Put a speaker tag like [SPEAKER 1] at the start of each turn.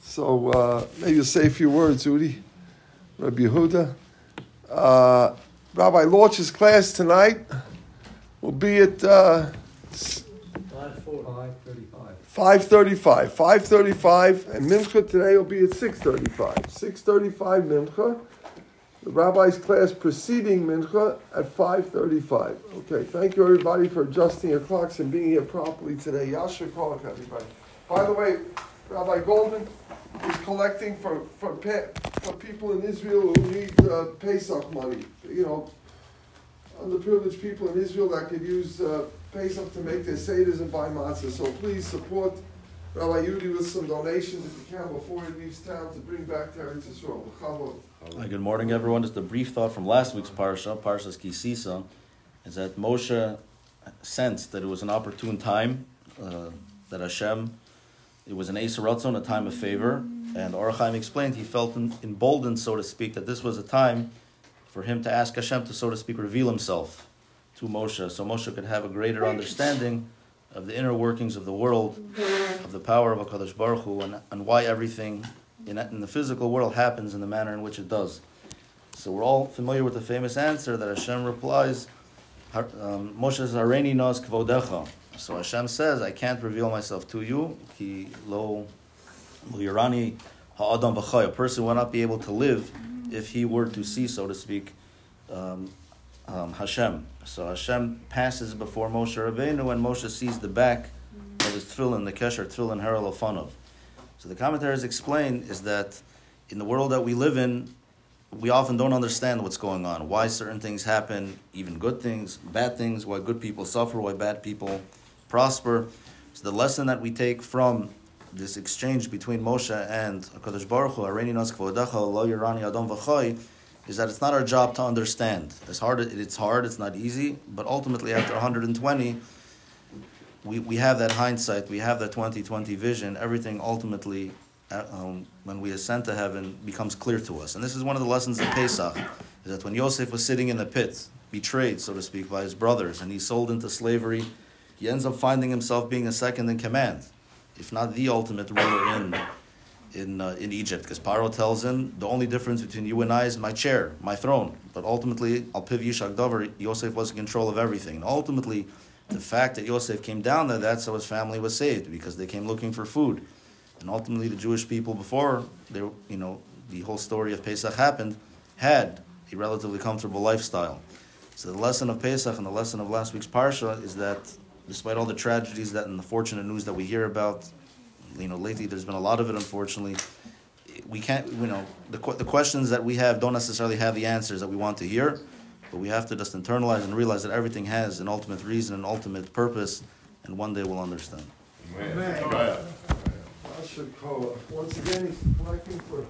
[SPEAKER 1] So uh, maybe you'll say a few words, Udi. Rabbi Yehuda. Uh, Rabbi Lorch's class tonight will be at uh, 5.35. 5.35. And Mincha today will be at 6.35. 6.35 Mincha. The rabbi's class preceding Mincha at 5.35. Okay, thank you everybody for adjusting your clocks and being here properly today. Yasher Kolach, everybody. By the way, Rabbi Goldman is collecting for, for, for people in Israel who need uh, Pesach money. You know, underprivileged people in Israel that could use uh, Pesach to make their seders and buy matzah. So please support Rabbi Yudi with some donations if you can before he leaves town to bring back to Eretz Yisrael.
[SPEAKER 2] Hi, good morning, everyone. Just a brief thought from last week's parsha, Parshas Kisisa, is that Moshe sensed that it was an opportune time uh, that Hashem, it was an Eser a time of favor, and Ohr HaChaim explained he felt emboldened, so to speak, that this was a time for him to ask Hashem to, so to speak, reveal himself to Moshe, so Moshe could have a greater understanding of the inner workings of the world, of the power of HaKadosh Baruch Hu, and, and why everything in, in the physical world happens in the manner in which it does. So we're all familiar with the famous answer that Hashem replies, um, Moshe says, Areni nos kvodecha. So Hashem says, I can't reveal myself to you. Ki lo yarani ha'adam v'chay. A person will not be able to live if he were to see, so to speak, um, um, Hashem. So Hashem passes before Moshe Rabbeinu, and Moshe sees the back of his tefillin, the kesher tefillin of So the commentaries explain is that in the world that we live in, we often don't understand what's going on, why certain things happen, even good things, bad things, why good people suffer, why bad people prosper. So the lesson that we take from this exchange between Moshe and Hakadosh Baruch Hu, Lo Yerani Adon V'Choy, is that it's not our job to understand. It's hard. It's hard. It's not easy. But ultimately, after 120, we, we have that hindsight. We have that 2020 vision. Everything ultimately, uh, um, when we ascend to heaven, becomes clear to us. And this is one of the lessons of Pesach: is that when Yosef was sitting in the pit, betrayed, so to speak, by his brothers, and he sold into slavery, he ends up finding himself being a second in command, if not the ultimate ruler in in, uh, in Egypt because Paro tells him the only difference between you and I is my chair, my throne. But ultimately, Al Piv Yishak Dover, Yosef was in control of everything. And ultimately, the fact that Yosef came down there, that's how his family was saved because they came looking for food. And ultimately, the Jewish people before they, you know, the whole story of Pesach happened, had a relatively comfortable lifestyle. So the lesson of Pesach and the lesson of last week's parsha is that, despite all the tragedies that and the fortunate news that we hear about you know, lately there's been a lot of it, unfortunately. We can't, you know, the, the questions that we have don't necessarily have the answers that we want to hear, but we have to just internalize and realize that everything has an ultimate reason, an ultimate purpose, and one day we'll understand.
[SPEAKER 1] Amen. Amen. Once again, he's collecting for